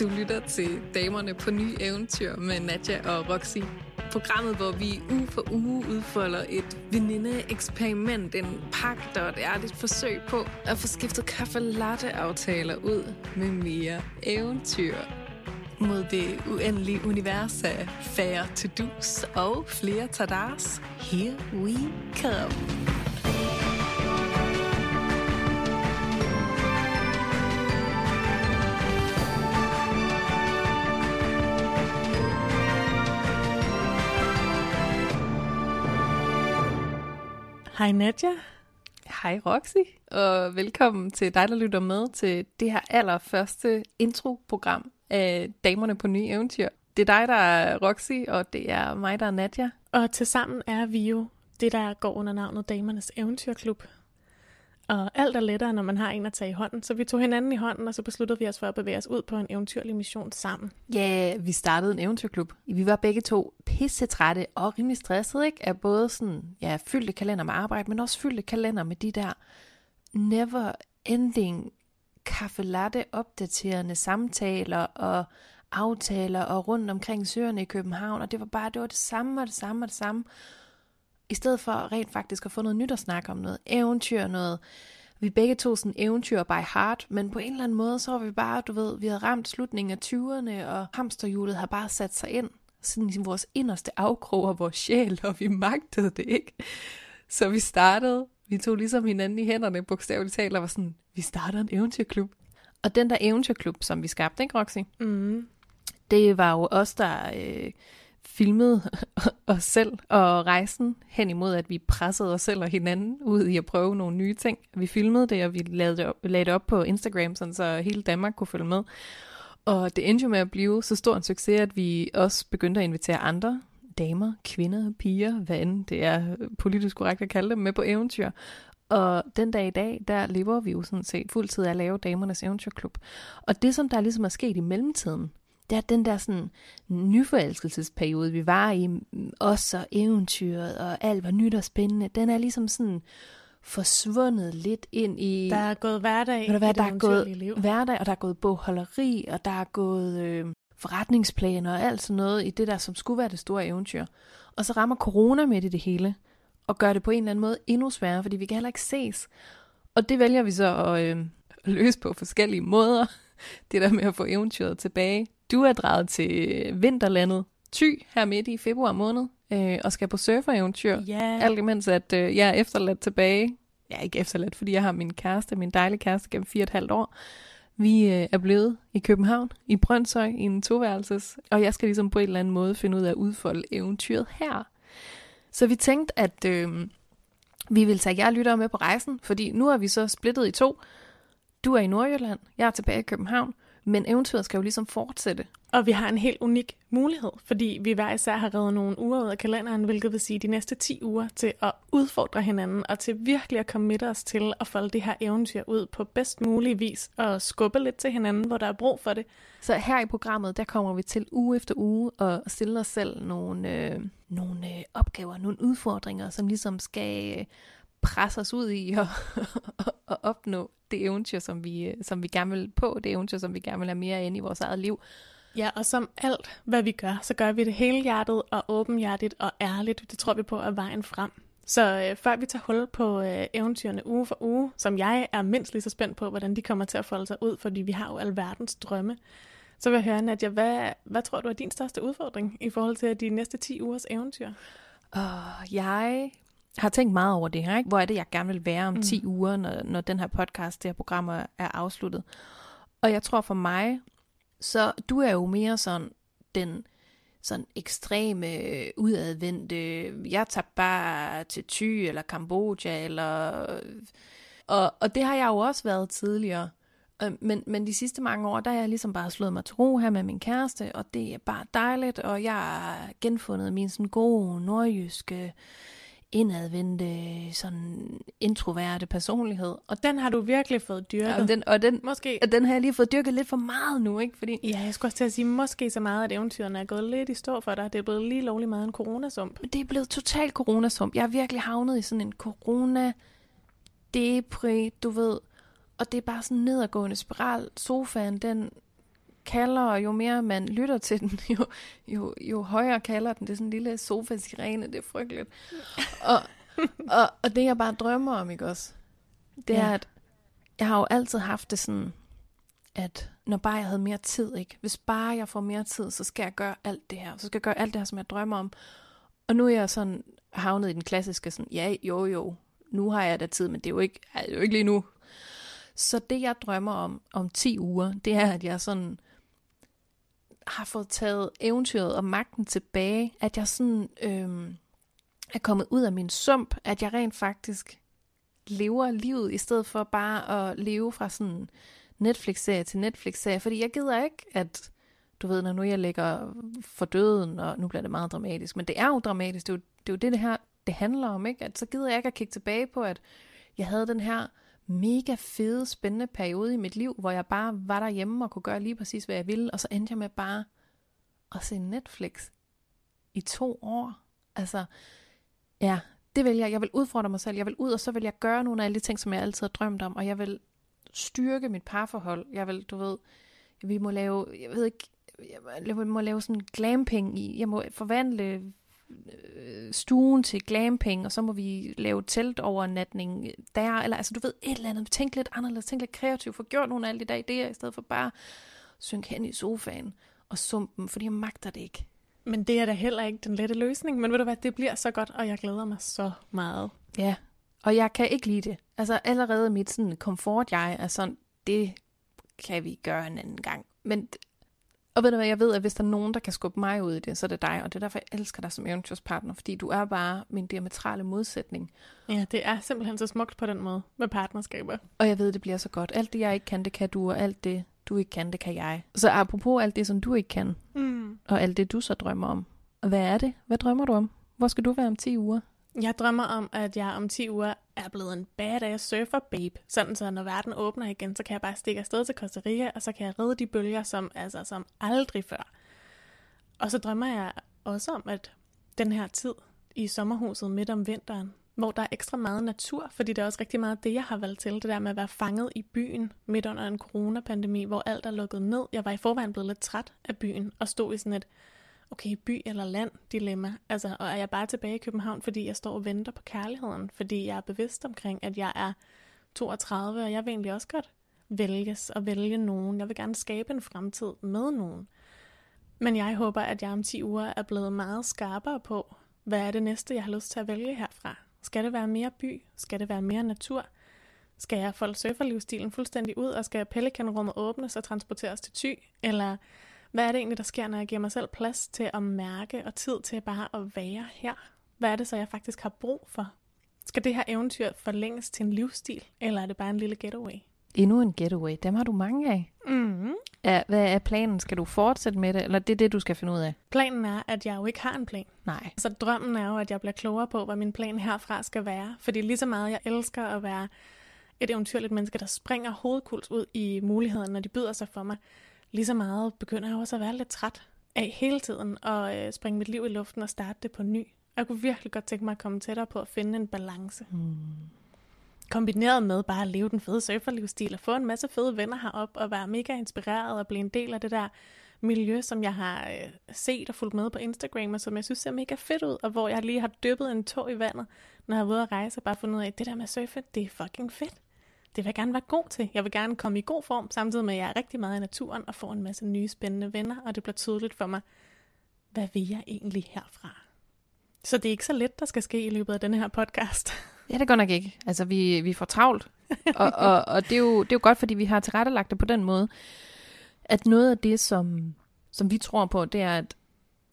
Du lytter til Damerne på Nye Eventyr med Nadja og Roxy. Programmet, hvor vi uge for uge udfolder et veninde-eksperiment, en pagt og et ærligt forsøg på at få skiftet kaffe latte aftaler ud med mere eventyr mod det uendelige univers af færre to-dos og flere tadars. Here we come. Hej Nadja. Hej Roxy, og velkommen til dig, der lytter med til det her allerførste intro-program af Damerne på Nye Eventyr. Det er dig, der er Roxy, og det er mig, der er Nadja. Og tilsammen er vi jo det, der går under navnet Damernes Eventyrklub. Og alt er lettere, når man har en at tage i hånden. Så vi tog hinanden i hånden, og så besluttede vi os for at bevæge os ud på en eventyrlig mission sammen. Ja, yeah, vi startede en eventyrklub. Vi var begge to pissetrætte og rimelig stressede, ikke? Af både sådan, ja, fyldte kalender med arbejde, men også fyldte kalender med de der never ending kaffe latte opdaterende samtaler og aftaler og rundt omkring søerne i København, og det var bare, det var det samme og det samme og det samme i stedet for rent faktisk at få noget nyt at snakke om, noget eventyr, noget, vi begge to sådan eventyr by heart, men på en eller anden måde, så var vi bare, du ved, vi havde ramt slutningen af 20'erne, og hamsterhjulet har bare sat sig ind, sådan i vores inderste afkrog af vores sjæl, og vi magtede det ikke. Så vi startede, vi tog ligesom hinanden i hænderne, bogstaveligt talt, og var sådan, vi starter en eventyrklub. Og den der eventyrklub, som vi skabte, ikke Roxy? Mm. Det var jo os, der øh, filmede os selv og rejsen hen imod, at vi pressede os selv og hinanden ud i at prøve nogle nye ting. Vi filmede det, og vi lagde det op, lagde det op på Instagram, sådan så hele Danmark kunne følge med. Og det endte jo med at blive så stor en succes, at vi også begyndte at invitere andre damer, kvinder, piger, hvad end det er politisk korrekt at kalde dem, med på eventyr. Og den dag i dag, der lever vi jo sådan set fuldtid af at lave Damernes Eventyrklub. Og det, som der ligesom er sket i mellemtiden, det er den der sådan nyforelskelsesperiode, vi var i, os og eventyret, og alt var nyt og spændende, den er ligesom sådan forsvundet lidt ind i... Der er gået hverdag der, hvad, i der er gået liv. hverdag, og der er gået bogholderi, og der er gået øh, forretningsplaner og alt sådan noget i det der, som skulle være det store eventyr. Og så rammer corona midt i det hele, og gør det på en eller anden måde endnu sværere, fordi vi kan heller ikke ses. Og det vælger vi så at øh, løse på forskellige måder. Det der med at få eventyret tilbage du er drejet til vinterlandet Thy her midt i februar måned, øh, og skal på surfereventyr. Ja. Alt imens, at øh, jeg er efterladt tilbage. Jeg er ikke efterladt, fordi jeg har min kæreste, min dejlige kæreste, gennem fire og et halvt år. Vi øh, er blevet i København, i Brøndshøj, i en toværelses, og jeg skal ligesom på en eller anden måde finde ud af at udfolde eventyret her. Så vi tænkte, at øh, vi vil tage jer lyttere med på rejsen, fordi nu er vi så splittet i to. Du er i Nordjylland, jeg er tilbage i København, men eventyret skal jo ligesom fortsætte. Og vi har en helt unik mulighed, fordi vi hver især har reddet nogle uger ud af kalenderen, hvilket vil sige de næste 10 uger til at udfordre hinanden og til virkelig at komme os til at folde det her eventyr ud på bedst mulig vis og skubbe lidt til hinanden, hvor der er brug for det. Så her i programmet, der kommer vi til uge efter uge og stille os selv nogle, øh, nogle øh, opgaver, nogle udfordringer, som ligesom skal øh, presse os ud i at, at opnå det eventyr, som vi, som vi gerne vil på, det eventyr, som vi gerne vil have mere ind i vores eget liv. Ja, og som alt, hvad vi gør, så gør vi det hele hjertet og åbenhjertigt og ærligt. Det tror vi på er vejen frem. Så øh, før vi tager hul på øh, eventyrene uge for uge, som jeg er mindst lige så spændt på, hvordan de kommer til at folde sig ud, fordi vi har jo alverdens drømme, så vil jeg høre, Nadia, hvad, hvad tror du er din største udfordring i forhold til de næste 10 ugers eventyr? Uh, jeg har tænkt meget over det her. Ikke? Hvor er det, jeg gerne vil være om mm. 10 uger, når, når den her podcast, det her program er afsluttet. Og jeg tror for mig, så du er jo mere sådan den sådan ekstreme, udadvendte, jeg tager bare til Thy eller Kambodja, eller, og, og det har jeg jo også været tidligere. Øh, men, men de sidste mange år, der har jeg ligesom bare slået mig til ro her med min kæreste, og det er bare dejligt, og jeg har genfundet min sådan gode nordjyske indadvendte, sådan introverte personlighed. Og den har du virkelig fået dyrket. Ja, og den, og den, måske. Og den har jeg lige fået dyrket lidt for meget nu, ikke? Fordi... Ja, jeg skulle også til at sige, måske så meget, at eventyrene er gået lidt i stå for dig. Det er blevet lige lovlig meget en coronasump. Det er blevet totalt coronasump. Jeg har virkelig havnet i sådan en corona depri, du ved. Og det er bare sådan en nedadgående spiral. Sofaen, den kalder, og jo mere man lytter til den, jo, jo, jo højere kalder den. Det er sådan en lille sofa-sirene, det er frygteligt. og, og, og det jeg bare drømmer om, ikke også? Det er, Ja. at jeg har jo altid haft det sådan, at når bare jeg havde mere tid, ikke? Hvis bare jeg får mere tid, så skal jeg gøre alt det her. Så skal jeg gøre alt det her, som jeg drømmer om. Og nu er jeg sådan havnet i den klassiske sådan, ja, jo, jo, nu har jeg da tid, men det er jo ikke, er jo ikke lige nu. Så det, jeg drømmer om om 10 uger, det er, at jeg sådan har fået taget eventyret og magten tilbage. At jeg sådan øh, er kommet ud af min sump. At jeg rent faktisk lever livet, i stedet for bare at leve fra sådan Netflix-serie til Netflix-serie. Fordi jeg gider ikke, at du ved, når nu jeg ligger for døden, og nu bliver det meget dramatisk, men det er jo dramatisk, det er jo det, er jo det, det her det handler om, ikke? At så gider jeg ikke at kigge tilbage på, at jeg havde den her mega fede, spændende periode i mit liv, hvor jeg bare var derhjemme og kunne gøre lige præcis, hvad jeg ville, og så endte jeg med bare at se Netflix i to år. Altså, ja, det vil jeg. Jeg vil udfordre mig selv. Jeg vil ud, og så vil jeg gøre nogle af alle de ting, som jeg altid har drømt om, og jeg vil styrke mit parforhold. Jeg vil, du ved, vi må lave, jeg ved ikke, jeg må lave sådan glamping i, jeg må forvandle stuen til glamping, og så må vi lave teltovernatning der, eller altså du ved, et eller andet, tænk lidt anderledes, tænk lidt kreativt, få gjort nogle af alle de der idéer, i stedet for bare synke hen i sofaen og sumpen, fordi jeg magter det ikke. Men det er da heller ikke den lette løsning. Men ved du hvad, det bliver så godt, og jeg glæder mig så meget. Ja, og jeg kan ikke lide det. Altså allerede mit sådan komfort, jeg er sådan, det kan vi gøre en anden gang. Men, og ved du hvad, jeg ved, at hvis der er nogen, der kan skubbe mig ud i det, så er det dig. Og det er derfor, jeg elsker dig som eventyrspartner, fordi du er bare min diametrale modsætning. Ja, det er simpelthen så smukt på den måde med partnerskaber. Og jeg ved, det bliver så godt. Alt det, jeg ikke kan, det kan du, og alt det, du ikke kan, det kan jeg. Så apropos alt det, som du ikke kan, Mm. og alt det, du så drømmer om. Hvad er det? Hvad drømmer du om? Hvor skal du være om 10 uger? Jeg drømmer om, at jeg om 10 uger er blevet en badass surfer babe. Sådan så når verden åbner igen, så kan jeg bare stikke afsted til Costa Rica, og så kan jeg redde de bølger som, altså, som aldrig før. Og så drømmer jeg også om, at den her tid i sommerhuset midt om vinteren, hvor der er ekstra meget natur, fordi det er også rigtig meget det, jeg har valgt til, det der med at være fanget i byen midt under en coronapandemi, hvor alt er lukket ned. Jeg var i forvejen blevet lidt træt af byen, og stod i sådan et, okay, by eller land dilemma. Altså, og er jeg bare tilbage i København, fordi jeg står og venter på kærligheden, fordi jeg er bevidst omkring, at jeg er 32, og jeg vil egentlig også godt vælges og vælge nogen. Jeg vil gerne skabe en fremtid med nogen. Men jeg håber, at jeg om 10 uger er blevet meget skarpere på, hvad er det næste, jeg har lyst til at vælge herfra. Skal det være mere by? Skal det være mere natur? Skal jeg folde surferlivsstilen fuldstændig ud, og skal pelikanrummet åbnes og transporteres til ty? Eller hvad er det egentlig, der sker, når jeg giver mig selv plads til at mærke og tid til bare at være her? Hvad er det så, jeg faktisk har brug for? Skal det her eventyr forlænges til en livsstil, eller er det bare en lille getaway? Endnu en getaway. Dem har du mange af. Mm. Ja, hvad er planen? Skal du fortsætte med det, eller det er det, du skal finde ud af? Planen er, at jeg jo ikke har en plan. Nej. Så drømmen er jo, at jeg bliver klogere på, hvad min plan herfra skal være. Fordi lige så meget jeg elsker at være et eventyrligt menneske, der springer hovedkuls ud i mulighederne, når de byder sig for mig, lige så meget begynder jeg også at være lidt træt af hele tiden at øh, springe mit liv i luften og starte det på ny. Jeg kunne virkelig godt tænke mig at komme tættere på at finde en balance. Hmm. Kombineret med bare at leve den fede surferlivsstil og få en masse fede venner herop og være mega inspireret og blive en del af det der miljø, som jeg har øh, set og fulgt med på Instagram, og som jeg synes ser mega fedt ud, og hvor jeg lige har dyppet en tog i vandet, når jeg har været ude at rejse og bare fundet ud af, at det der med at surfe, det er fucking fedt. Det vil jeg gerne være god til. Jeg vil gerne komme i god form, samtidig med, at jeg er rigtig meget i naturen og får en masse nye spændende venner, og det bliver tydeligt for mig, hvad vil jeg egentlig herfra? Så det er ikke så let, der skal ske i løbet af denne her podcast. Ja, det godt nok ikke. Altså, vi, vi får travlt. og og, og det, er jo, det er jo godt, fordi vi har tilrettelagt det på den måde, at noget af det, som, som vi tror på, det er, at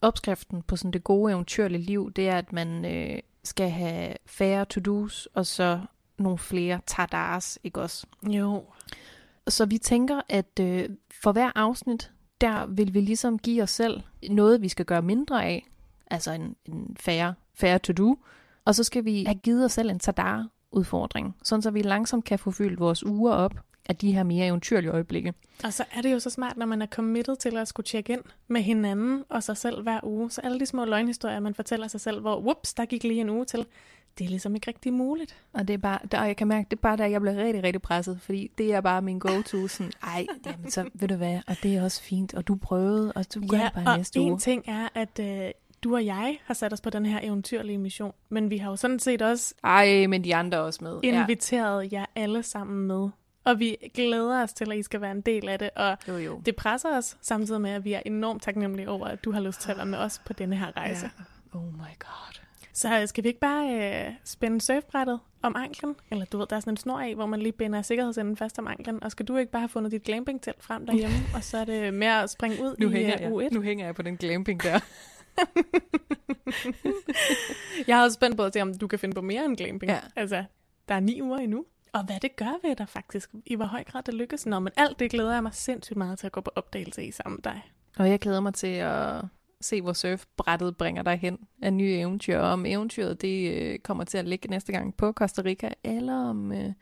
opskriften på sådan det gode eventyrlige liv, det er, at man øh, skal have færre to-dos, og så nogle flere tadars, ikke også? Jo. Så vi tænker, at øh, for hver afsnit, der vil vi ligesom give os selv noget, vi skal gøre mindre af, altså en, en færre, færre to-do, og så skal vi have givet os selv en tadar-udfordring, sådan så vi langsomt kan få fyldt vores uger op af de her mere eventyrlige øjeblikke. Og så er det jo så smart, når man er committed til at skulle tjekke ind med hinanden og sig selv hver uge. Så alle de små løgnhistorier, man fortæller sig selv, hvor whoops, der gik lige en uge til, det er ligesom ikke rigtig muligt. Og det er bare, der, og jeg kan mærke, det er bare der, jeg bliver rigtig, rigtig presset, fordi det er bare min go-to, sådan, ej, jamen, så ved du hvad, og det er også fint, og du prøvede, og du gør Ja, det bare og næste en uge. ting er, at øh, du og jeg har sat os på den her eventyrlige mission, men vi har jo sådan set også Ej, men de andre også med. inviteret jer alle sammen med. Og vi glæder os til, at I skal være en del af det, og Jo, jo. det presser os, samtidig med, at vi er enormt taknemmelige over, at du har lyst til at være med os på denne her rejse. Ja. Oh my god. Så skal vi ikke bare øh, spænde surfbrættet om anklen? Eller du ved, der er sådan en snor af, hvor man lige binder sikkerhedsenden fast om anklen. Og skal du ikke bare have fundet dit glamping-telt frem derhjemme, og så er det med at springe ud Nu i hænger, øh, jeg, U1? nu hænger jeg på den glamping der. Jeg er også spændt på at se, om du kan finde på mere end glamping. Ja. Altså, der er ni uger endnu. Og hvad det gør ved dig faktisk, i hvor høj grad det lykkes. Nå, men alt det glæder jeg mig sindssygt meget til at gå på opdagelse i sammen med dig. Og jeg glæder mig til at se, hvor surfbrættet bringer dig hen af nye eventyr. Og om eventyret det øh, kommer til at ligge næste gang på Costa Rica, eller om øh,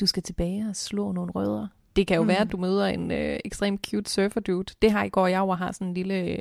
du skal tilbage og slå nogle rødder. Det kan jo Mm. være, at du møder en øh, ekstremt cute surfer dude. Det har i går jeg og har sådan en lille øh,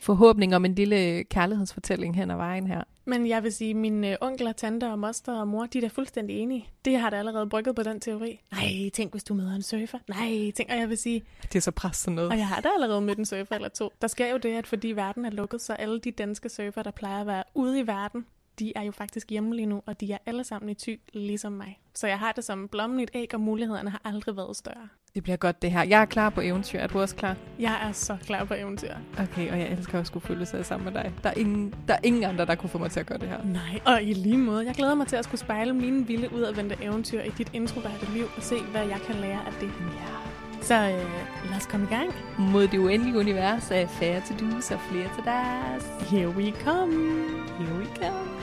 forhåbning om en lille kærlighedsfortælling hen ad vejen her. Men jeg vil sige, mine øh, onkler, tanter og moster og mor, de er da fuldstændig enige. Det har da allerede brygget på den teori. Nej, tænk, hvis du møder en surfer. Nej, tænk, og jeg vil sige, Det er så pres sådan noget. og jeg har da allerede mødt en surfer eller to. Der sker jo det, at fordi verden er lukket, så alle de danske surfer, der plejer at være ude i verden, de er jo faktisk hjemme lige nu, og de er alle sammen i ty, ligesom mig. Så jeg har det som blommen i et æg, og mulighederne har aldrig været større. Det bliver godt det her. Jeg er klar på eventyr. Er du også klar? Jeg er så klar på eventyr. Okay, og jeg elsker at skulle føle sig sammen med dig. Der er, ingen, der er ingen andre, der kunne få mig til at gøre det her. Nej, og i lige måde. Jeg glæder mig til at skulle spejle mine vilde udadvendte eventyr i dit introverte liv og se, hvad jeg kan lære af det. Ja. Så øh, lad os komme i gang. Mod det uendelige univers af færre til dus og flere til deres. Here we come. Here we go.